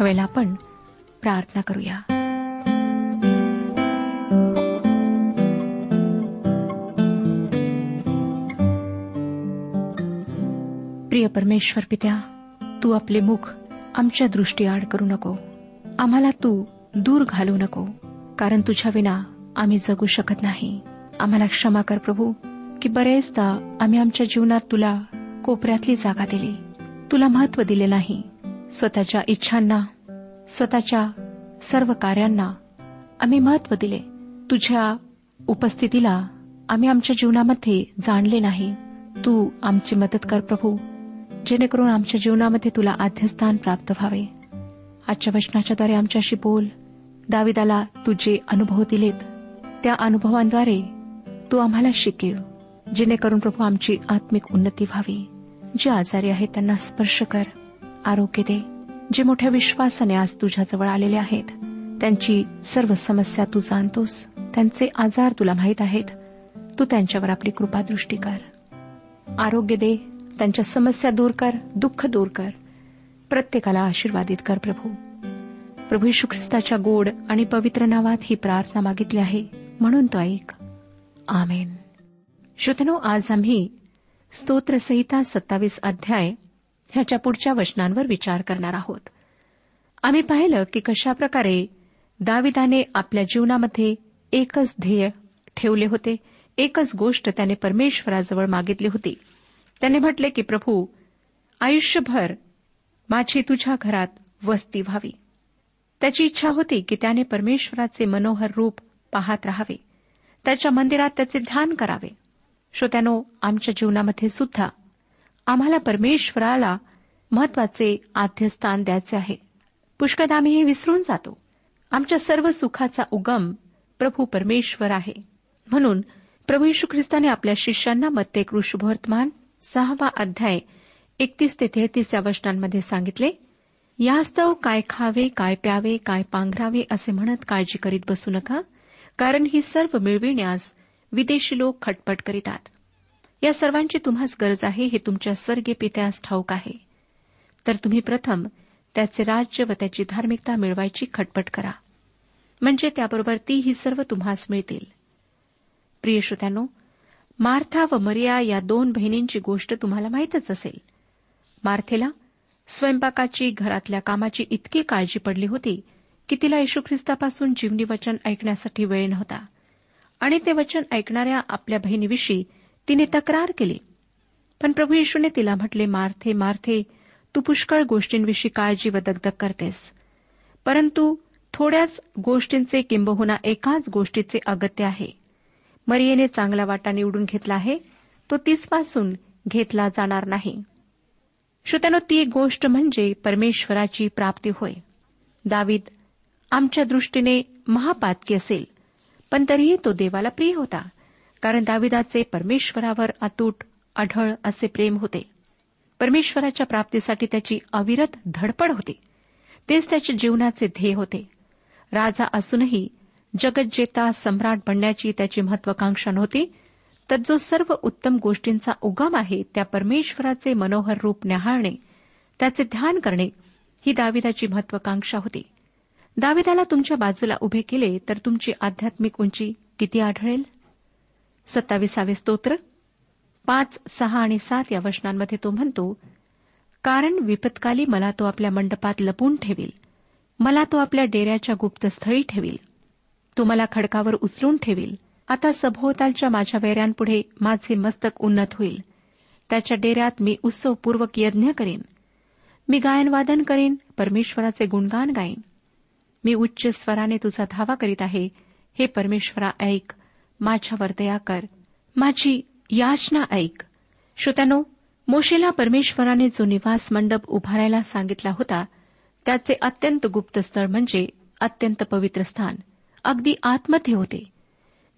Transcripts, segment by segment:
नावाची आपण प्रार्थना करूया. प्रिय परमेश्वर पित्या तू आपले मुख आमच्या दृष्टी आड करू नको. आम्हाला तू दूर घालू नको कारण तुझ्या विना आम्ही जगू शकत नाही. आम्हाला क्षमा कर प्रभू की बरेचदा आम्ही आमच्या जीवनात तुला कोपऱ्यातली जागा दिली. तुला महत्त्व दिले नाही. स्वतःच्या इच्छांना स्वतःच्या सर्व कार्यांना आम्ही महत्त्व दिले. तुझ्या उपस्थितीला आम्ही आमच्या जीवनामध्ये जाणले नाही. तू आमची मदत कर प्रभू जेणेकरून आमच्या जीवनामध्ये तुला आद्यस्थान प्राप्त व्हावे. आजच्या वचनाच्याद्वारे आमच्याशी बोल. दाविदाला तू जे अनुभव दिलेत त्या अनुभवांद्वारे तू आम्हाला शिकेव जेणेकरून प्रभू आमची आत्मिक उन्नती व्हावी. जे आजारी आहेत त्यांना स्पर्श कर. आरोग्य दे जे मोठ्या विश्वासाने आज तुझ्याजवळ आलेले आहेत. त्यांची सर्व समस्या तू जाणतोस. त्यांचे आजार तुला माहीत आहेत. तू त्यांच्यावर आपली कृपादृष्टी कर. आरोग्य दे त्यांच्या समस्या दूर कर दुःख दूर कर. प्रत्येकाला आशीर्वादित कर प्रभू. प्रभू यशू ख्रिस्ताच्या गोड आणि पवित्र नावात ही प्रार्थना मागितली आहे. म्हणून तो ऐक. आमेन. श्रोतनो आज आम्ही स्तोत्रसहिता सत्तावीस अध्याय ह्याच्या पुढच्या वचनांवर विचार करणार आहोत. आम्ही पाहिलं की कशाप्रकारे दाविदाने आपल्या जीवनामध्ये एकच ध्येय ठेवले होते एकच गोष्ट त्याने परमेश्वराजवळ मागितली होती. त्याने म्हटले की प्रभू आयुष्यभर माझी तुझ्या घरात वस्ती व्हावी. त्याची इच्छा होती की त्याने परमेश्वराचे मनोहर रूप पाहत राहावे. त्याच्या मंदिरात त्याचे ध्यान करावे. श्रोत्यानो आमच्या जीवनामध्ये सुद्धा आम्हाला परमेश्वराला महत्त्वाचे आद्यस्थान द्यायचे आहे. पुष्कळ आम्ही हे विसरून जातो. आमच्या सर्व सुखाचा उगम प्रभू परमेश्वर आहे. म्हणून प्रभू यशू ख्रिस्ताने आपल्या शिष्यांना मत्ते कृष्णवर्तमान सहावा अध्याय एकतीस ते तेहतीस या वचनांमध्ये सांगितले यास्तव काय खावे काय प्यावे काय पांघरावे असे म्हणत काळजी करीत बसू नका कारण ही सर्व मिळविण्यास विदेशी लोक खटपट करीतात. या सर्वांची तुम्हास गरज आहे हे तुमच्या स्वर्गीय पित्यास ठाऊक आहे. तर तुम्ही प्रथम त्याचे राज्य व त्याची धार्मिकता मिळवायची खटपट करा. म्हणजे त्याबरोबर ती ही सर्व तुम्हास मिळतील. प्रिय श्रोत्यानो मार्था व मरिया या दोन बहिणींची गोष्ट तुम्हाला माहीतच असेल. मार्थेला स्वयंपाकाची घरातल्या कामाची इतकी काळजी पडली होती की तिला येशू ख्रिस्तापासून जीवनी वचन ऐकण्यासाठी वेळ नव्हता. आणि ते वचन ऐकणाऱ्या आपल्या बहिणीविषयी तिने तक्रार केली. पण प्रभू येशूने तिला म्हटले मार्थे मार्थे तू पुष्कळ गोष्टींविषयी काळजी व दगदग करतेस. परंतु थोड्याच गोष्टींचे किंबहुना एकाच गोष्टीचे अगत्य आहे. मरियेने चांगला वाटा निवडून घेतला आहे तो तीसपासून घेतला जाणार नाही. श्रोत्यानो ती एक गोष्ट म्हणजे परमेश्वराची प्राप्ती होय. दावीद आमच्या दृष्टीने महापातकी असेल पण तरीही तो देवाला प्रिय होता. कारण दाविदाचे परमेश्वरावर अतूट अढळ असे प्रेम होते. परमेश्वराच्या प्राप्तीसाठी त्याची अविरत धडपड होती. तेच त्याच्या जीवनाचे ध्येय होते. राजा असूनही जगज्जेता सम्राट बनण्याची त्याची महत्वाकांक्षा नव्हती तर जो सर्व उत्तम गोष्टींचा उगम आहे त्या परमेश्वराचे मनोहर रूप न्याहाळणे त्याचे ध्यान करणे ही दाविदाची महत्वाकांक्षा होती. दाविदाला तुमच्या बाजूला उभे केले तर तुमची आध्यात्मिक उंची किती आढळेल? सत्ताविसावे स्तोत्र पाच सहा आणि सात या वचनांमध्ये तो म्हणतो कारण विपत्काली मला तो आपल्या मंडपात लपून ठेवील. मला तो आपल्या डेऱ्याच्या गुप्तस्थळी ठेवील. तो मला खडकावर उचलून ठेवील. आता सभोवतालच्या माझ्या वैऱ्यांपुढे माझे मस्तक उन्नत होईल. त्याच्या डेऱ्यात मी उत्सवपूर्वक यज्ञ करीन. मी गायनवादन करीन परमेश्वराचे गुणगान गाईन. मी उच्च स्वराने तुझा धावा करीत आहे. हे परमेश्वरा ऐक. माझ्यावर दया कर. माझी याचना ऐक. श्रोत्यानो मोशेला परमेश्वराने जो निवास मंडप उभारायला सांगितला होता त्याचे अत्यंत गुप्त स्थळ म्हणजे अत्यंत पवित्र स्थान. अगदी आतमध्ये होते.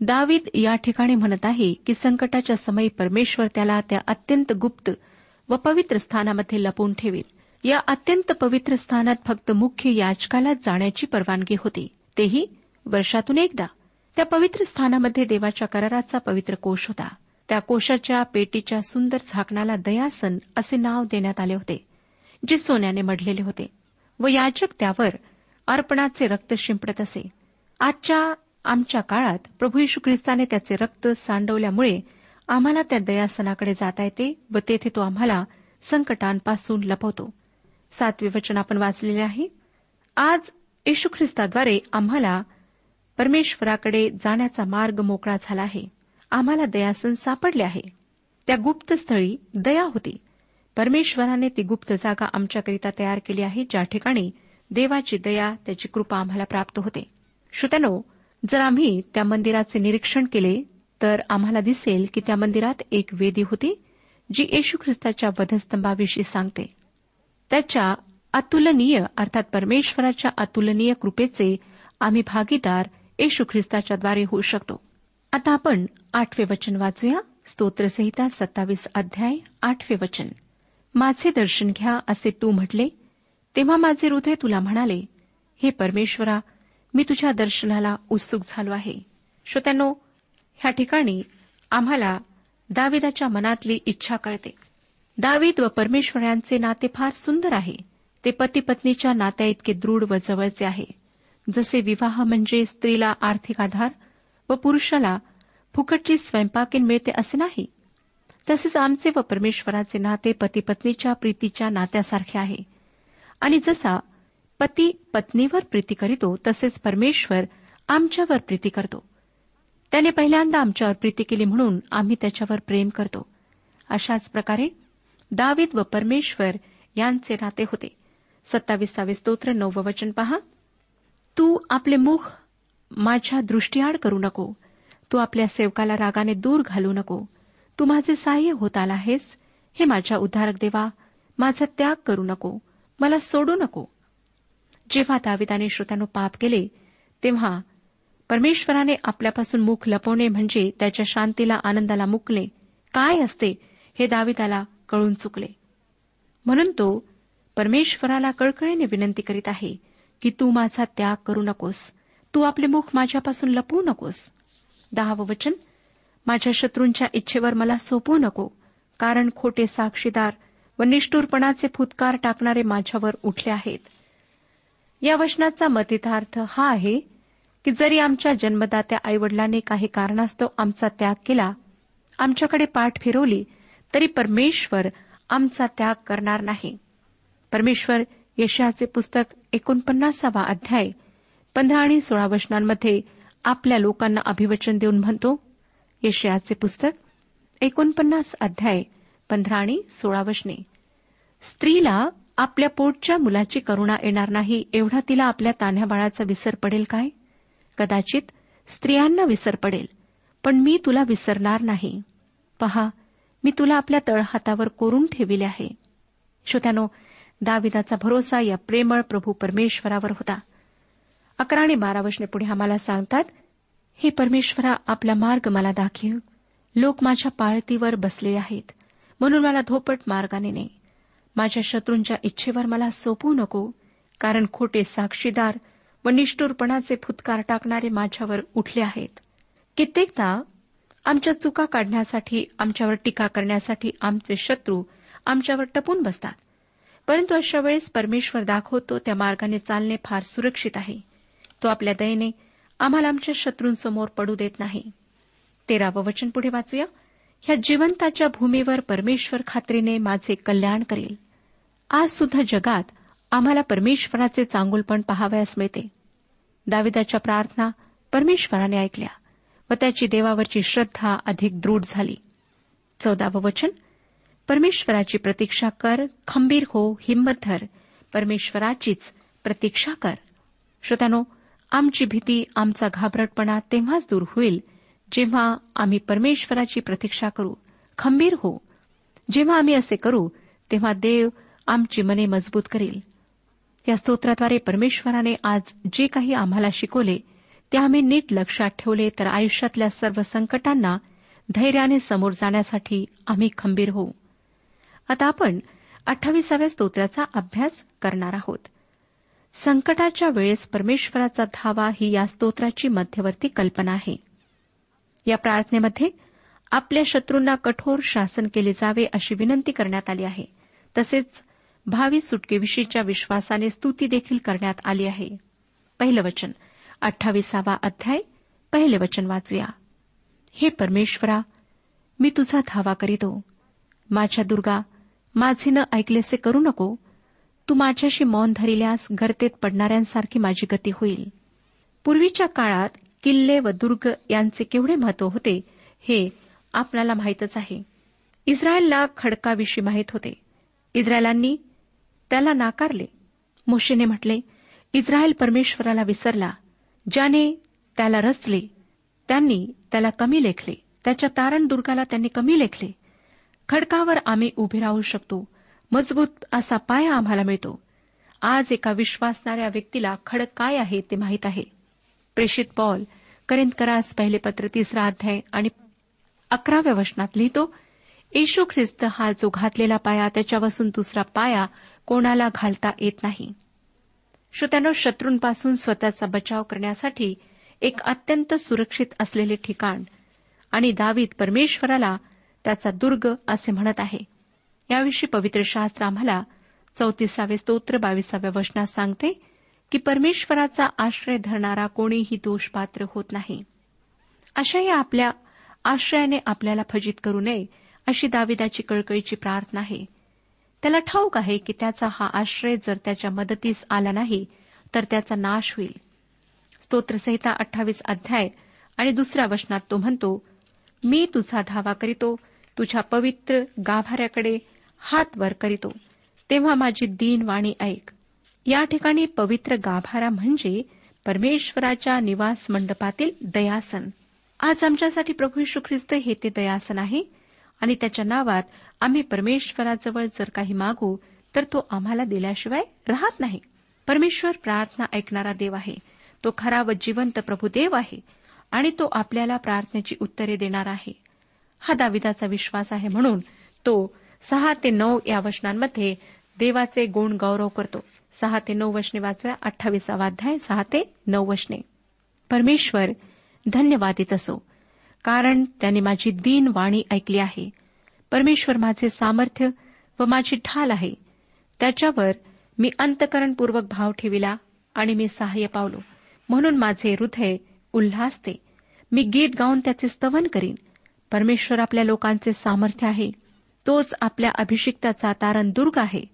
दावीद या ठिकाणी म्हणत आहे की संकटाच्या समयी परमेश्वर त्याला त्या अत्यंत गुप्त व पवित्र स्थानामध्ये लपवून ठेवेल. या अत्यंत पवित्र स्थानात फक्त मुख्य याचकालाच जाण्याची परवानगी होती. तेही वर्षातून एकदा. त्या पवित्र स्थानामध्ये देवाच्या कराराचा पवित्र कोश होता. त्या कोशाच्या पेटीच्या सुंदर झाकणाला दयासन असे नाव देण्यात आले होते जे सोन्याने मढलेले होते व याचक त्यावर अर्पणाचे रक्त शिंपडत असे. आजच्या आमच्या काळात प्रभू यशू ख्रिस्ताने त्याचे रक्त सांडवल्यामुळे आम्हाला त्या दयासनाकडे जाता येते व तेथे तो आम्हाला संकटांपासून लपवतो. सातवे वचन आपण वाचलेले आहे. आज येशू ख्रिस्ताद्वारे आम्हाला परमेश्वराकडे जाण्याचा मार्ग मोकळा झाला आहे. आम्हाला दयासन सापडले आहे. त्या गुप्त स्थळी दया होती. परमेश्वराने ती गुप्त जागा आमच्याकरिता तयार केली आहे ज्या ठिकाणी देवाची दया त्याची कृपा आम्हाला प्राप्त होते. श्रोत्यानो जर आम्ही त्या मंदिराचे निरीक्षण केले तर आम्हाला दिसेल की त्या मंदिरात एक वेदी होती जी येशू ख्रिस्ताच्या वधस्तंभाविषयी सांगते. त्याच्या अतुलनीय अर्थात परमेश्वराच्या अतुलनीय कृपेचे आम्ही भागीदार येशू ख्रिस्ताच्याद्वारे होऊ शकतो. आता आपण आठवे वचन वाचूया. स्तोत्रसहिता सत्तावीस अध्याय आठवे वचन. माझे दर्शन घ्या असे तू म्हटले. तेव्हा माझे हृदय तुला म्हणाले हे परमेश्वरा मी तुझ्या दर्शनाला उत्सुक झालो आहे. श्रोत्यानो ह्या ठिकाणी आम्हाला दाविदाच्या मनातली इच्छा कळते. दावीद व परमेश्वर यांचे नाते फार सुंदर आहे. ते पती पत्नीच्या नात्या इतके दृढ व जवळचे आहे. जसे विवाह म्हणजे स्त्रीला आर्थिक आधार व पुरुषाला फुकटची स्वयंपाकीन मिळते असे नाही. तसेच आमचे व परमेश्वराचे नाते पती पत्नीच्या प्रीतीच्या नात्यासारखे आहे. आणि जसा पती पत्नीवर प्रीती करीतो तसेच परमेश्वर आमच्यावर प्रीती करतो. त्याने पहिल्यांदा आमच्यावर प्रीती केली म्हणून आम्ही त्याच्यावर प्रेम करतो. अशाच प्रकारे दावीद व परमेश्वर यांचे नाते होते. सत्तावीसावे स्तोत्र नववचन पहा. तू आपले मुख माझ्या दृष्टीआड करू नको. तू आपल्या सेवकाला रागाने दूर घालू नको. तू माझे सहाय्य होत आला आहेस. हे माझ्या उद्धारक देवा माझा त्याग करू नको. मला सोडू नको. जेव्हा दाविदाने श्रोत्यानो पाप केले तेव्हा परमेश्वराने आपल्यापासून मुख लपवणे म्हणजे त्याच्या शांतीला आनंदाला मुकले. काय असते हे दाविदाला कळून चुकले. म्हणून तो परमेश्वराला कळकळीने विनंती करीत आहे. की तू माझा त्याग करू नकोस. तू आपले मुख माझ्यापासून लपवू नकोस. दहावं वचन. माझ्या शत्रूंच्या इच्छेवर मला सोपवू नको कारण खोटे साक्षीदार व निष्ठुरपणाचे फुतकार टाकणारे माझ्यावर उठले आहेत. या वचनाचा मतितार्थ हा आहे की जरी आमच्या जन्मदात्या आईवडिलांनी काही कारणास्तव आमचा त्याग केला आमच्याकडे पाठ फिरवली तरी परमेश्वर आमचा त्याग करणार नाही. परमेश्वर यशाचे पुस्तक एकोणपन्नासावा अध्याय. पंधरा आणि सोळा वचनांमध्ये आपल्या लोकांना अभिवचन देऊन म्हणतो यशयाचे पुस्तक एकोणपन्नास अध्याय पंधरा आणि सोळा वचने. स्त्रीला आपल्या पोटच्या मुलाची करुणा येणार नाही एवढा तिला आपल्या तान्ह्या बाळाचा विसर पडेल काय? कदाचित स्त्रियांना विसर पडेल पण मी तुला विसरणार नाही. पहा मी तुला आपल्या तळहातावर कोरून ठेविले आहे. श्रोत्यानो दाविदाचा भरोसा या प्रेमळ प्रभू परमेश्वरावर होता. अकरा आणि बारा वचने पुढे आम्हाला सांगतात हे परमेश्वरा आपला मार्ग मला दाखीव. लोक माझ्या पाळतीवर बसले आहेत. म्हणून मला धोपट मार्गाने ने. माझ्या शत्रूंच्या इच्छेवर मला सोपू नको कारण खोटे साक्षीदार व निष्ठुरपणाचे फुतकार टाकणारे माझ्यावर उठले आहेत. कित्येकदा आमच्या चुका काढण्यासाठी आमच्यावर टीका करण्यासाठी आमचे शत्रू आमच्यावर टपून बसतात. परंतु अशा वेळेस परमेश्वर दाखवतो त्या मार्गाने चालणे फार सुरक्षित आहे. तो आपल्या दयेने आम्हाला आमच्या शत्रूंसमोर पडू देत नाही. तेरावं वचन पुढे वाचूया. ह्या जिवंताच्या भूमीवर परमेश्वर खात्रीने माझे कल्याण करेल. आज सुद्धा जगात आम्हाला परमेश्वराचे चांगुलपण पाहावयास मिळते. दाविदाच्या प्रार्थना परमेश्वराने ऐकल्या व त्याची देवावरची श्रद्धा अधिक दृढ झाली. चौदावं वचन. परमेश्वराची प्रतीक्षा कर खंबीर हो हिंमत धर. परमेश्वराचीच प्रतीक्षा कर. श्रोत्यानो आमची भीती आमचा घाबरटपणा तेव्हाच दूर होईल जेव्हा आम्ही परमेश्वराची प्रतीक्षा करू खंबीर हो. जेव्हा आम्ही असे करू तेव्हा देव आमची मने मजबूत करेल. या स्तोत्राद्वारे परमेश्वराने आज जे काही आम्हाला शिकवले ते आम्ही नीट लक्षात ठेवले तर आयुष्यातल्या सर्व संकटांना धैर्याने समोर जाण्यासाठी आम्ही खंबीर होऊ. आता आपण अठ्ठावीसाव्या स्तोत्राचा अभ्यास करणार आहोत. संकटाच्या वेळेस परमेश्वराचा धावा ही या स्तोत्राची मध्यवर्ती कल्पना आहे. या प्रार्थनेमध्ये आपल्या शत्रूंना कठोर शासन केले जावे अशी विनंती करण्यात आली आहे. तसेच भावी सुटकेविषयीच्या विश्वासाने स्तुती देखील करण्यात आली आहे. पहिलं वचन अठ्ठावीसावा अध्याय पहिले वचन वाचूया. हे परमेश्वरा मी तुझा धावा करीतो. माझ्या दुर्गा माझे न ऐकलेसे करू नको. तू माझ्याशी मौन धरिल्यास गर्तेत पडणाऱ्यांसारखी माझी गती होईल. पूर्वीच्या काळात किल्ले व दुर्ग यांचे केवढे महत्त्व होते हे आपल्याला माहीतच आहे. इस्रायलला खडकाविषयी माहीत होते. इस्रायलांनी त्याला नाकारले. मोशेने म्हटले इस्रायल परमेश्वराला विसरला. ज्याने त्याला रचले त्यांनी त्याला कमी लेखले. त्याच्या तारण दुर्गाला त्यांनी कमी लेखले. खडकावर आम्ही उभे राहू शकतो. मजबूत असा पाया आम्हाला मिळतो. आज एका विश्वासणाऱ्या व्यक्तीला खडक काय आहे ते माहीत आहे. प्रेषित पॉल करिंदकरास पहिले पत्र तिसरा अध्याय आणि अकराव्या वचनात लिहितो येशू ख्रिस्त हा जो घातलेला पाया त्याच्यापासून दुसरा पाया कोणाला घालता येत नाही. श्रोत्यानं शत्रूंपासून स्वतःचा बचाव करण्यासाठी एक अत्यंत सुरक्षित असलेले ठिकाण आणि दावीत परमेश्वराला त्याचा दुर्ग असे म्हणत आहे. याविषयी पवित्र शास्त्र आम्हाला चौतीसावे स्तोत्र बावीसाव्या वचनात सांगते की परमेश्वराचा आश्रय धरणारा कोणीही दोषपात्र होत नाही. अशा या आपल्या आश्रयाने आपल्याला फजित करू नये अशी दाविदाची कळकळीची प्रार्थना आहे. त्याला ठाऊक आहे की त्याचा हा आश्रय जर त्याच्या मदतीस आला नाही तर त्याचा नाश होईल. स्तोत्रसहिता अठ्ठावीस अध्याय आणि दुसऱ्या वचनात तो म्हणतो मी तुझा धावा करीतो तुझ्या पवित्र गाभाऱ्याकडे हात वर करीतो. तेव्हा माझी दीन वाणी ऐक. या ठिकाणी पवित्र गाभारा म्हणजे परमेश्वराच्या निवास मंडपातील दयासन. आज आमच्यासाठी प्रभू यशू ख्रिस्त हे ते दयासन आहे आणि त्याच्या नावात आम्ही परमेश्वराजवळ जर काही मागू तर तो आम्हाला दिल्याशिवाय राहत नाही. परमेश्वर प्रार्थना ऐकणारा देव आहे. तो खरा व जिवंत प्रभुदेव आहे आणि तो आपल्याला प्रार्थनेची उत्तरे देणार आहे. हा दाविदाचा विश्वास आहे म्हणून तो सहा ते नऊ या वचनांमध्ये देवाचे गुण गौरव करतो. सहा ते नऊ वचने वाचूया अठ्ठावीसावा अध्याय सहा ते नऊ वचने. परमेश्वर धन्यवादित असो कारण त्याने माझी दीन वाणी ऐकली आहे. परमेश्वर माझे सामर्थ्य व माझी ढाल आहे. त्याच्यावर मी अंतकरणपूर्वक भाव ठेविला आणि मी सहाय्य पावलो. म्हणून माझे हृदय उल्हासते. मी गीत गाऊन त्याचे स्तवन करीन. परमेश्वर आपल्या लोकांचे सामर्थ्य आहे. तोच आपल्या अभिषिक्ताचा तारण दुर्ग आहे.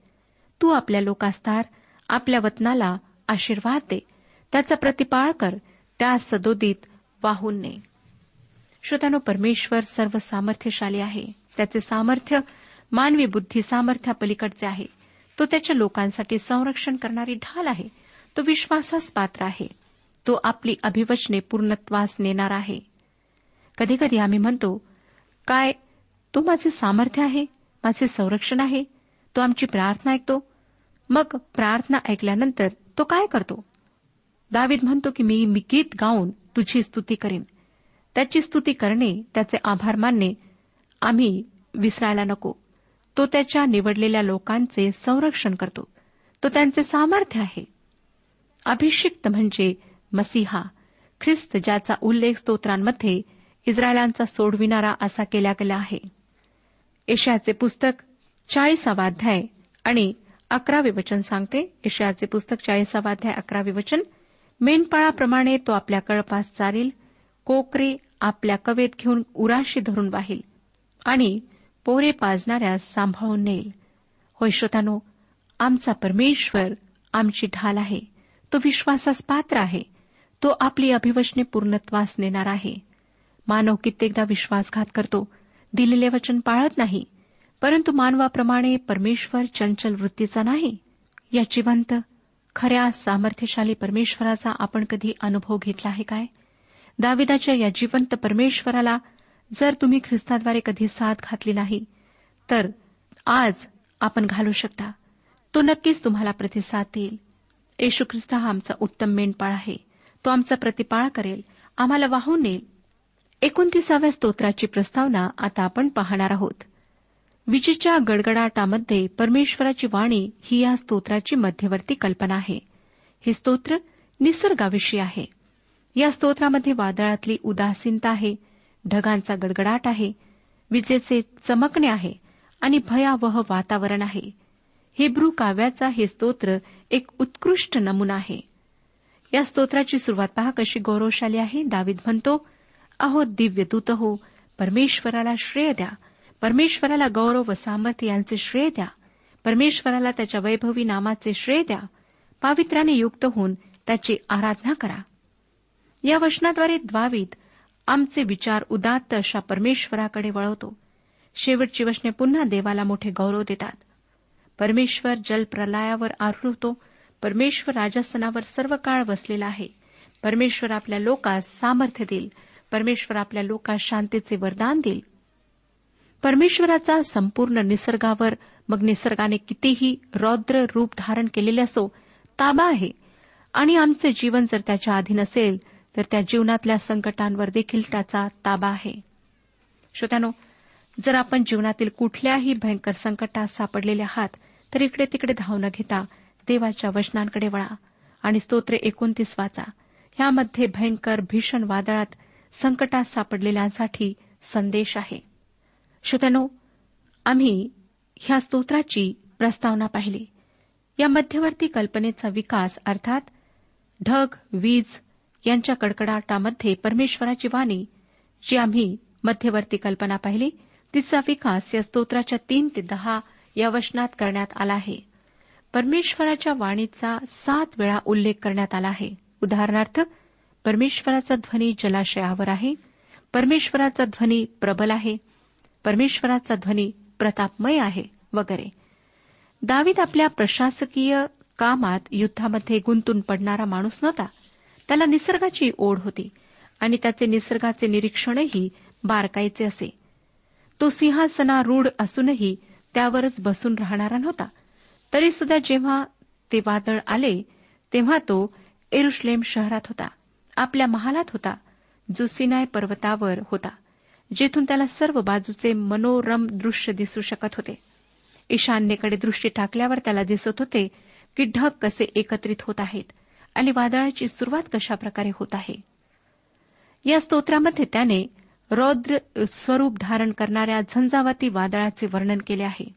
तू आपल्या लोकास्तार आपल्या वतनाला आशीर्वाद दे. त्याचा प्रतिपाळ कर. त्या सदोदित वाहून ने. श्रोत्यानो परमेश्वर सर्व सामर्थ्यशाली आहे. त्याचे सामर्थ्य मानवी बुद्धी सामर्थ्यापलीकडचे आहे. तो त्याच्या लोकांसाठी संरक्षण करणारी ढाल आहे. तो विश्वासास पात्र आहे. तो आपली अभिवचने पूर्णत्वास नेणार आहे. कधीकधी आम्ही म्हणतो काय तो माझे सामर्थ्य आहे माझे संरक्षण आहे तो आमची प्रार्थना ऐकतो. मग प्रार्थना ऐकल्यानंतर तो काय करतो? दावीद म्हणतो की मी मी गीत गाऊन तुझी स्तुती करेन. त्याची स्तुती करणे त्याचे आभार मानणे आम्ही विसरायला नको. तो त्याच्या निवडलेल्या लोकांचे संरक्षण करतो. तो त्यांचे सामर्थ्य आहे. अभिषिक्त म्हणजे मसीहा ख्रिस्त ज्याचा उल्लेख स्तोत्रांमध्ये इस्रायलांचा सोडविणारा असा केला गेला आहे. एशियाचे पुस्तक चाळीसावा अध्याय आणि अकरावे वचन सांगते. एशियाचे पुस्तक चाळीसावा अध्याय अकरावे वचन. मेंढपाळाप्रमाणे तो आपल्या कळपास चालेल कोकरे आपल्या कवेत घेऊन उराशी धरून वाहील आणि पोरे पाजणाऱ्यास सांभाळून नेईल. होय श्रोतानो आमचा परमेश्वर आमची ढाल आहे. तो विश्वासास पात्र आहे. तो आपली अभिवचने पूर्णत्वास नेणार आहे. मानव कित्येकदा विश्वासघात करतो. दिलेले वचन पाळत नाही. परंतु मानवाप्रमाणे परमेश्वर चंचल वृत्तीचा नाही. या जिवंत खऱ्या सामर्थ्यशाली परमेश्वराचा आपण कधी अनुभव घेतला आहे काय? दाविदाच्या या जिवंत परमेश्वराला जर तुम्ही ख्रिस्ताद्वारे कधी साथ घातली नाही तर आज आपण घालू शकता. तो नक्कीच तुम्हाला प्रतिसाद देईल. येशू ख्रिस्त हा आमचा उत्तम मेंढपाळ आहे. तो आमचा प्रतिपाळ करेल. आम्हाला वाहून नेईल. एकोणतीसाव्या स्तोत्राची प्रस्तावना आता आपण पाहणार आहोत. विजेच्या गडगडाटामध्ये परमेश्वराची वाणी ही या स्तोत्राची मध्यवर्ती कल्पना आहे. हे स्तोत्र निसर्गाविषयी आहे. या स्तोत्रामध्ये वादळातली उदासीनता आहे ढगांचा गडगडाट आहे विजेचे चमकणे आहे आणि भयावह वातावरण आहे. हिब्रू काव्याचा हे स्तोत्र एक उत्कृष्ट नमुना आहे. या स्तोत्राची सुरुवात पहा कशी गौरवशाली आहे. दावीद म्हणतो अहो दिव्य दूत हो परमेश्वराला श्रेय द्या. परमेश्वराला गौरव व सामर्थ्य यांचे श्रेय द्या. परमेश्वराला त्याच्या वैभवी नामाचे श्रेय द्या. पावित्र्याने युक्त होऊन त्याची आराधना करा. या वचनाद्वारे द्वावीत आमचे विचार उदात्त अशा परमेश्वराकडे वळवतो. शेवटची वचने पुन्हा देवाला मोठे गौरव देतात. परमेश्वर जलप्रलयावर आरूढ परमेश्वर राजस्थानावर सर्व काळ बसलेला आहे. परमेश्वर आपल्या लोकास सामर्थ्य देईल. परमेश्वर आपल्या लोकास शांतीचे वरदान देईल. परमेश्वराचा संपूर्ण निसर्गावर मग निसर्गाने कितीही रौद्र रूप धारण केलेले असो ताबा आहे. आणि आमचे जीवन जर त्याच्या अधीन असेल तर त्या जीवनातल्या संकटांवर देखील त्याचा ताबा आहे. श्रोत्यानो जर आपण जीवनातील कुठल्याही भयंकर संकटात सापडलेले आहात तर इकडे तिकडे धाव न घेता देवाच्या वचनांकडे वळा आणि स्तोत्रे एकोणतीस वाचा. यामध्ये भयंकर भीषण वादळात संकटात सापडलेल्यांसाठी संदेश आहे. श्रोत्यानो आम्ही ह्या स्तोत्राची प्रस्तावना पाहिली. या मध्यवर्ती कल्पनेचा विकास अर्थात ढग वीज यांच्या कडकडाटामध्ये परमेश्वराची वाणी जी आम्ही मध्यवर्ती कल्पना पाहिली तिचा विकास या स्तोत्राच्या तीन ते दहा या वचनात करण्यात आला आहे. परमेश्वराच्या वाणीचा सात वेळा उल्लेख करण्यात आला आहे. उदाहरणार्थ परमेश्वराचा ध्वनी जलाशयावर आहे. परमेश्वराचा ध्वनी प्रबल आहे. परमेश्वराचा ध्वनी प्रतापमय आहे वगैरे. दावीद आपल्या प्रशासकीय कामात युद्धामध्ये गुंतून पडणारा माणूस नव्हता. त्याला निसर्गाची ओढ होती आणि त्याचे निसर्गाचे निरीक्षणही बारकायचे असे. तो सिंहासनारूढ असूनही त्यावरच बसून राहणारा नव्हता. तरी सुद्धा जेव्हा ते वादळ आले तेव्हा तो एरुश्लेम शहरात होता. आपल्या महालात होता जो सिनाय पर्वतावर होता जेथून त्याला सर्व बाजूचे मनोरम दृश्य दिसू शकत होते. ईशान्येकडे दृष्टी टाकल्यावर त्याला दिसत होते की ढग कसे एकत्रित होत आहेत आणि वादळाची सुरुवात कशा प्रकारे होत आहे. या स्तोत्रामध्ये त्याने रौद्र स्वरूप धारण करणाऱ्या झंझावाती वादळाचे वर्णन केले आहे.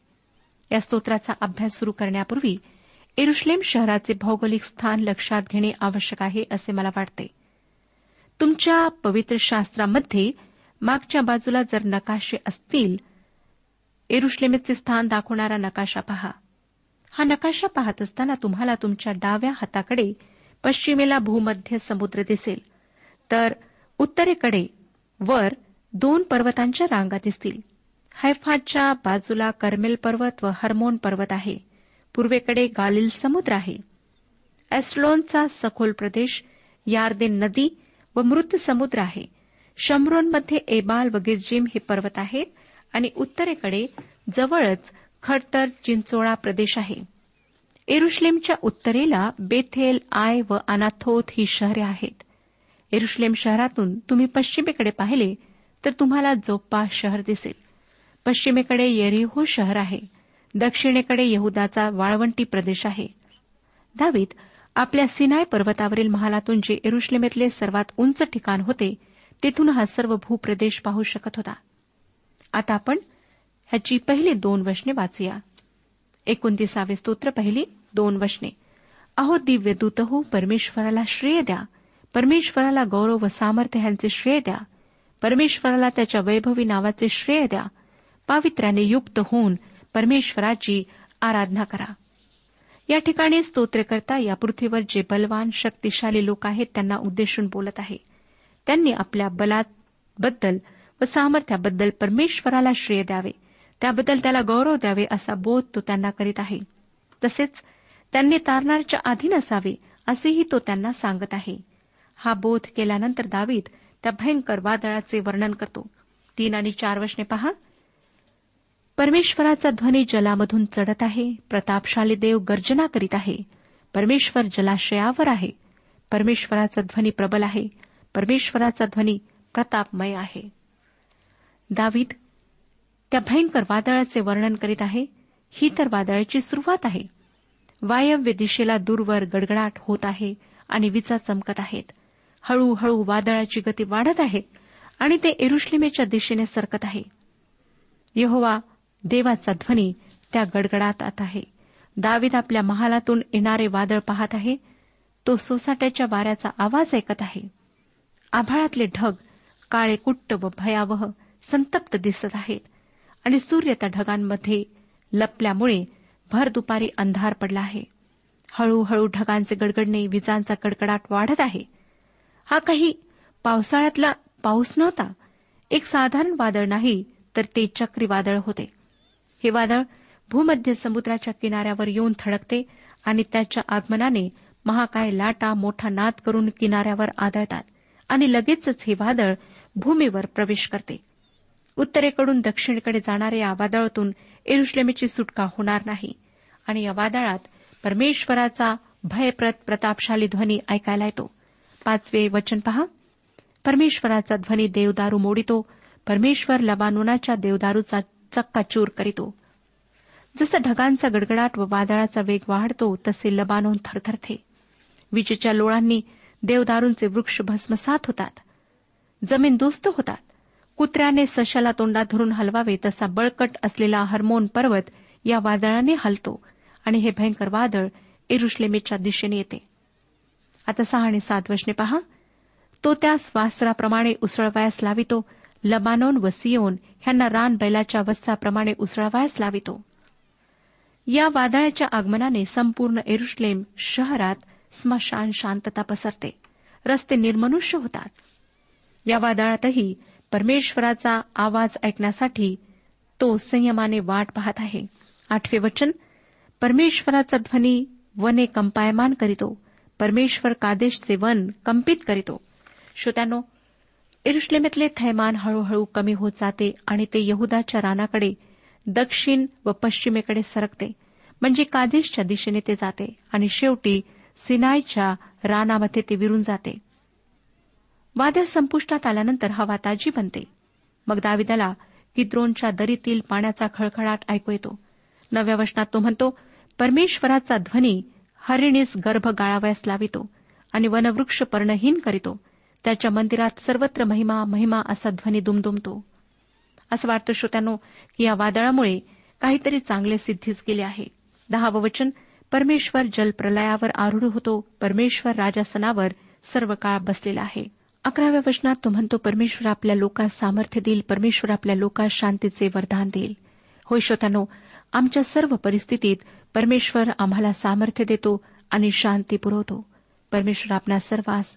या स्तोत्राचा अभ्यास सुरू करण्यापूर्वी एरुश्लेम शहराचे भौगोलिक स्थान लक्षात घेणे आवश्यक आहे असे मला वाटते. तुमच्या पवित्र शास्त्रामध्ये मागच्या बाजूला जर नकाशे असतील एरुश्लेमेचे स्थान दाखवणारा नकाशा पहा. हा नकाशा पाहत असताना तुम्हाला तुमच्या डाव्या हाताकडे पश्चिमेला भूमध्य समुद्र दिसेल. तर उत्तरेकडे वर दोन पर्वतांच्या रांगा दिसतील. हैफाच्या बाजूला कर्मेल पर्वत व हर्मोन पर्वत आहे. पूर्वेकडे गालिल समुद्र आहे. एस्लोनचा सखोल प्रदेश यार्देन नदी व मृत समुद्र आहे. शमरोनमध्ये एबाल व गिरजिम हे पर्वत आहेत आणि उत्तरेकडे जवळच खडतर चिंचोळा प्रदेश आहे. एरुश्लेमच्या उत्तरेला बेथेल आय व अनाथोथ ही शहरे आहेत. एरुश्लेम शहरातून तुम्ही पश्चिमेकडे पाहिले तर तुम्हाला जोप्पा शहर दिसेल. पश्चिमेकडे येरिहो शहर आहे. दक्षिणेकडे यहुदाचा वाळवंटी प्रदेश आहे. दावीत आपल्या सिनाय पर्वतावरील महालातून जे एरुश्लेमेतले सर्वात उंच ठिकाण होते तेथून हा सर्व भूप्रदेश पाहू शकत होता. आता आपण ह्याची पहिली दोन वशने वाचूया. एकोणतीसावे स्तोत्र पहिली दोन वशने. अहो दिव्य दूतहो परमेश्वराला श्रेय द्या. परमेश्वराला गौरव व सामर्थ्य ह्यांचे श्रेय द्या. परमेश्वराला त्याच्या वैभवी नावाचे श्रेय द्या. पावित्र्याने युक्त होऊन परमेश्वराची आराधना करा. या ठिकाणी स्तोत्रकर्ता या पृथ्वीवर जे बलवान शक्तिशाली लोक आहेत त्यांना उद्देशून बोलत आहे. त्यांनी आपल्या बलाबद्दल व सामर्थ्याबद्दल परमेश्वराला श्रेय द्यावे. त्याबद्दल त्याला गौरव द्यावे असा बोध तो त्यांना करीत आहे. तसेच त्यांनी तारणारच्या अधीन असावे असेही तो त्यांना सांगत आहे. हा बोध केल्यानंतर दावीद त्या भयंकर वादळाचे वर्णन करतो. तीन आणि चार वशने पहा. परमेश्वराचा ध्वनी जलामधून चढत आहे प्रतापशाली देव गर्जना करीत आहे. परमेश्वर जलाशयावर आहे. परमेश्वराचा ध्वनी प्रबल आहे. परमेश्वराचा ध्वनी प्रतापमय आहे. दावीद त्या भयंकर वादळाचे वर्णन करीत आहे. ही तर वादळाची सुरुवात आहे. वायव्य दिशेला दूरवर गडगडाट होत आहे आणि विजा चमकत आहेत. हळूहळू वादळाची गती वाढत आहे आणि ते एरुश्लिमेच्या दिशेने सरकत आहे. यहोवा देवाचा ध्वनी त्या गडगडात आहे. दावीद आपल्या महालातून येणारे वादळ पाहत आहे. तो सोसाट्याच्या वाऱ्याचा आवाज ऐकत आहे. आभाळातले ढग काळे कुट्ट व भयावह संतप्त दिसत आहेत. आणि सूर्य त्या ढगांमध्ये लपल्यामुळे भर दुपारी अंधार पडला आहे. हळूहळू ढगांचे गडगडणे विजांचा कडकडाट वाढत आहे. हा काही पावसाळ्यातला पाऊस नव्हता. एक साधारण वादळ नाही तर ते चक्रीवादळ होते. हे वादळ भूमध्य समुद्राच्या किनाऱ्यावर येऊन थडकते आणि त्याच्या आगमनाने महाकाय लाटा मोठा नाद करून किनाऱ्यावर आदळतात आणि लगेचच हे वादळ भूमीवर प्रवेश करते. उत्तरेकडून दक्षिणेकडे जाणाऱ्या या वादळातून एरुश्लेमेची सुटका होणार नाही आणि या वादळात परमेश्वराचा भयप्रत प्रतापशाली ध्वनी ऐकायला येतो. पाचवे वचन पहा. परमेश्वराचा ध्वनी देवदारू मोडितो. परमेश्वर लबानोनाच्या देवदारूचा चक्काचूर करीतो. जसं ढगांचा गडगडाट व वादळाचा वेग वाढतो तसे लबानोन थरथरते विजेच्या लोळांनी देवदारूंचे वृक्ष भस्मसात होतात. जमीन दुस्त होतात. कुत्र्याने सशाला तोंडात धरून हलवावे तसा बळकट असलेला हर्मोन पर्वत या वादळाने हलतो आणि हे भयंकर वादळ एरुश्लेमेच्या दिशेने येते. आता सहा आणि सात वचने पहा. तो त्या वासराप्रमाणे उसळवायास लावितो लबानोन व सियोन ह्यांना रान बैलाच्या वत्साप्रमाणे उसळावायस लावितो. या वादळाच्या आगमनाने संपूर्ण एरुश्लेम शहरात स्मशान शांतता पसरते. रस्ते निर्मनुष्य होतात. या वादळातही परमेश्वराचा आवाज ऐकण्यासाठी तो संयमाने वाट पाहत आहे. आठवे वचन परमेश्वराचा ध्वनी वने कंपायमान करीतो. परमेश्वर कादेशचे वन कंपित करीतो. श्रोत्यानो एरुश्लेमेतले थैमान हळूहळू कमी होत जाते आणि ते यहुदाच्या रानाकडे दक्षिण व पश्चिमेकडे सरकते म्हणजे कादेशच्या दिशेने ते जाते आणि शेवटी सिनायच्या रानामध्ये ते विरून जाते. वादळ संपुष्टात आल्यानंतर हवा ताजी बनते. मग दाविदाला किद्रोनच्या दरीतील पाण्याचा खळखळाट ऐकू येतो. नव्या वचनात तो म्हणतो परमेश्वराचा ध्वनी हरिणीस गर्भ गाळावयास लावितो आणि वनवृक्ष पर्णहीन करीतो. त्याच्या मंदिरात सर्वत्र महिमा महिमा असा ध्वनी दुमदुमतो. असं वाटतं श्रोत्यानो की या वादळामुळे काहीतरी चांगले सिद्धीस गेले आहे. दहावं वचन परमेश्वर जलप्रलयावर आरूढ होतो परमेश्वर राजासनावर सर्व काळ बसलेला आहे. अकराव्या वचनात तो म्हणतो परमेश्वर आपल्या लोकास सामर्थ्य देईल परमेश्वर आपल्या लोकास शांतीचे वरदान देईल. होय श्रोत्यानो आमच्या सर्व परिस्थितीत परमेश्वर आम्हाला सामर्थ्य देतो आणि शांती पुरवतो. परमेश्वर आपल्या सर्वांस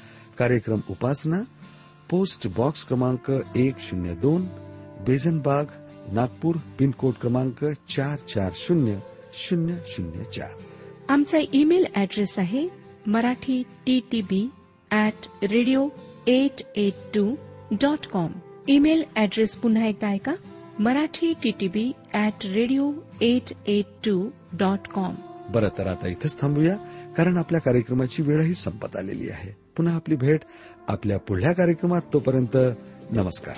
कार्यक्रम उपासना पोस्ट बॉक्स क्रमांक एक शून्य दोन बेझनबाग नागपूर पिनकोड क्रमांक चार चार शून्य शून्य शून्य चार. आमचा ईमेल अॅड्रेस आहे Marathi T T B at radio eight eight two dot com. Email address पुन्हा एकदा ऐका Marathi T T B at radio eight eight two dot com. बरं तर आता इथंच थांबूया कारण आपल्या कार्यक्रमाची वेळही संपत आलेली आहे. पुन्हा आपली भेट आपल्या पुढल्या कार्यक्रमात तोपर्यंत नमस्कार.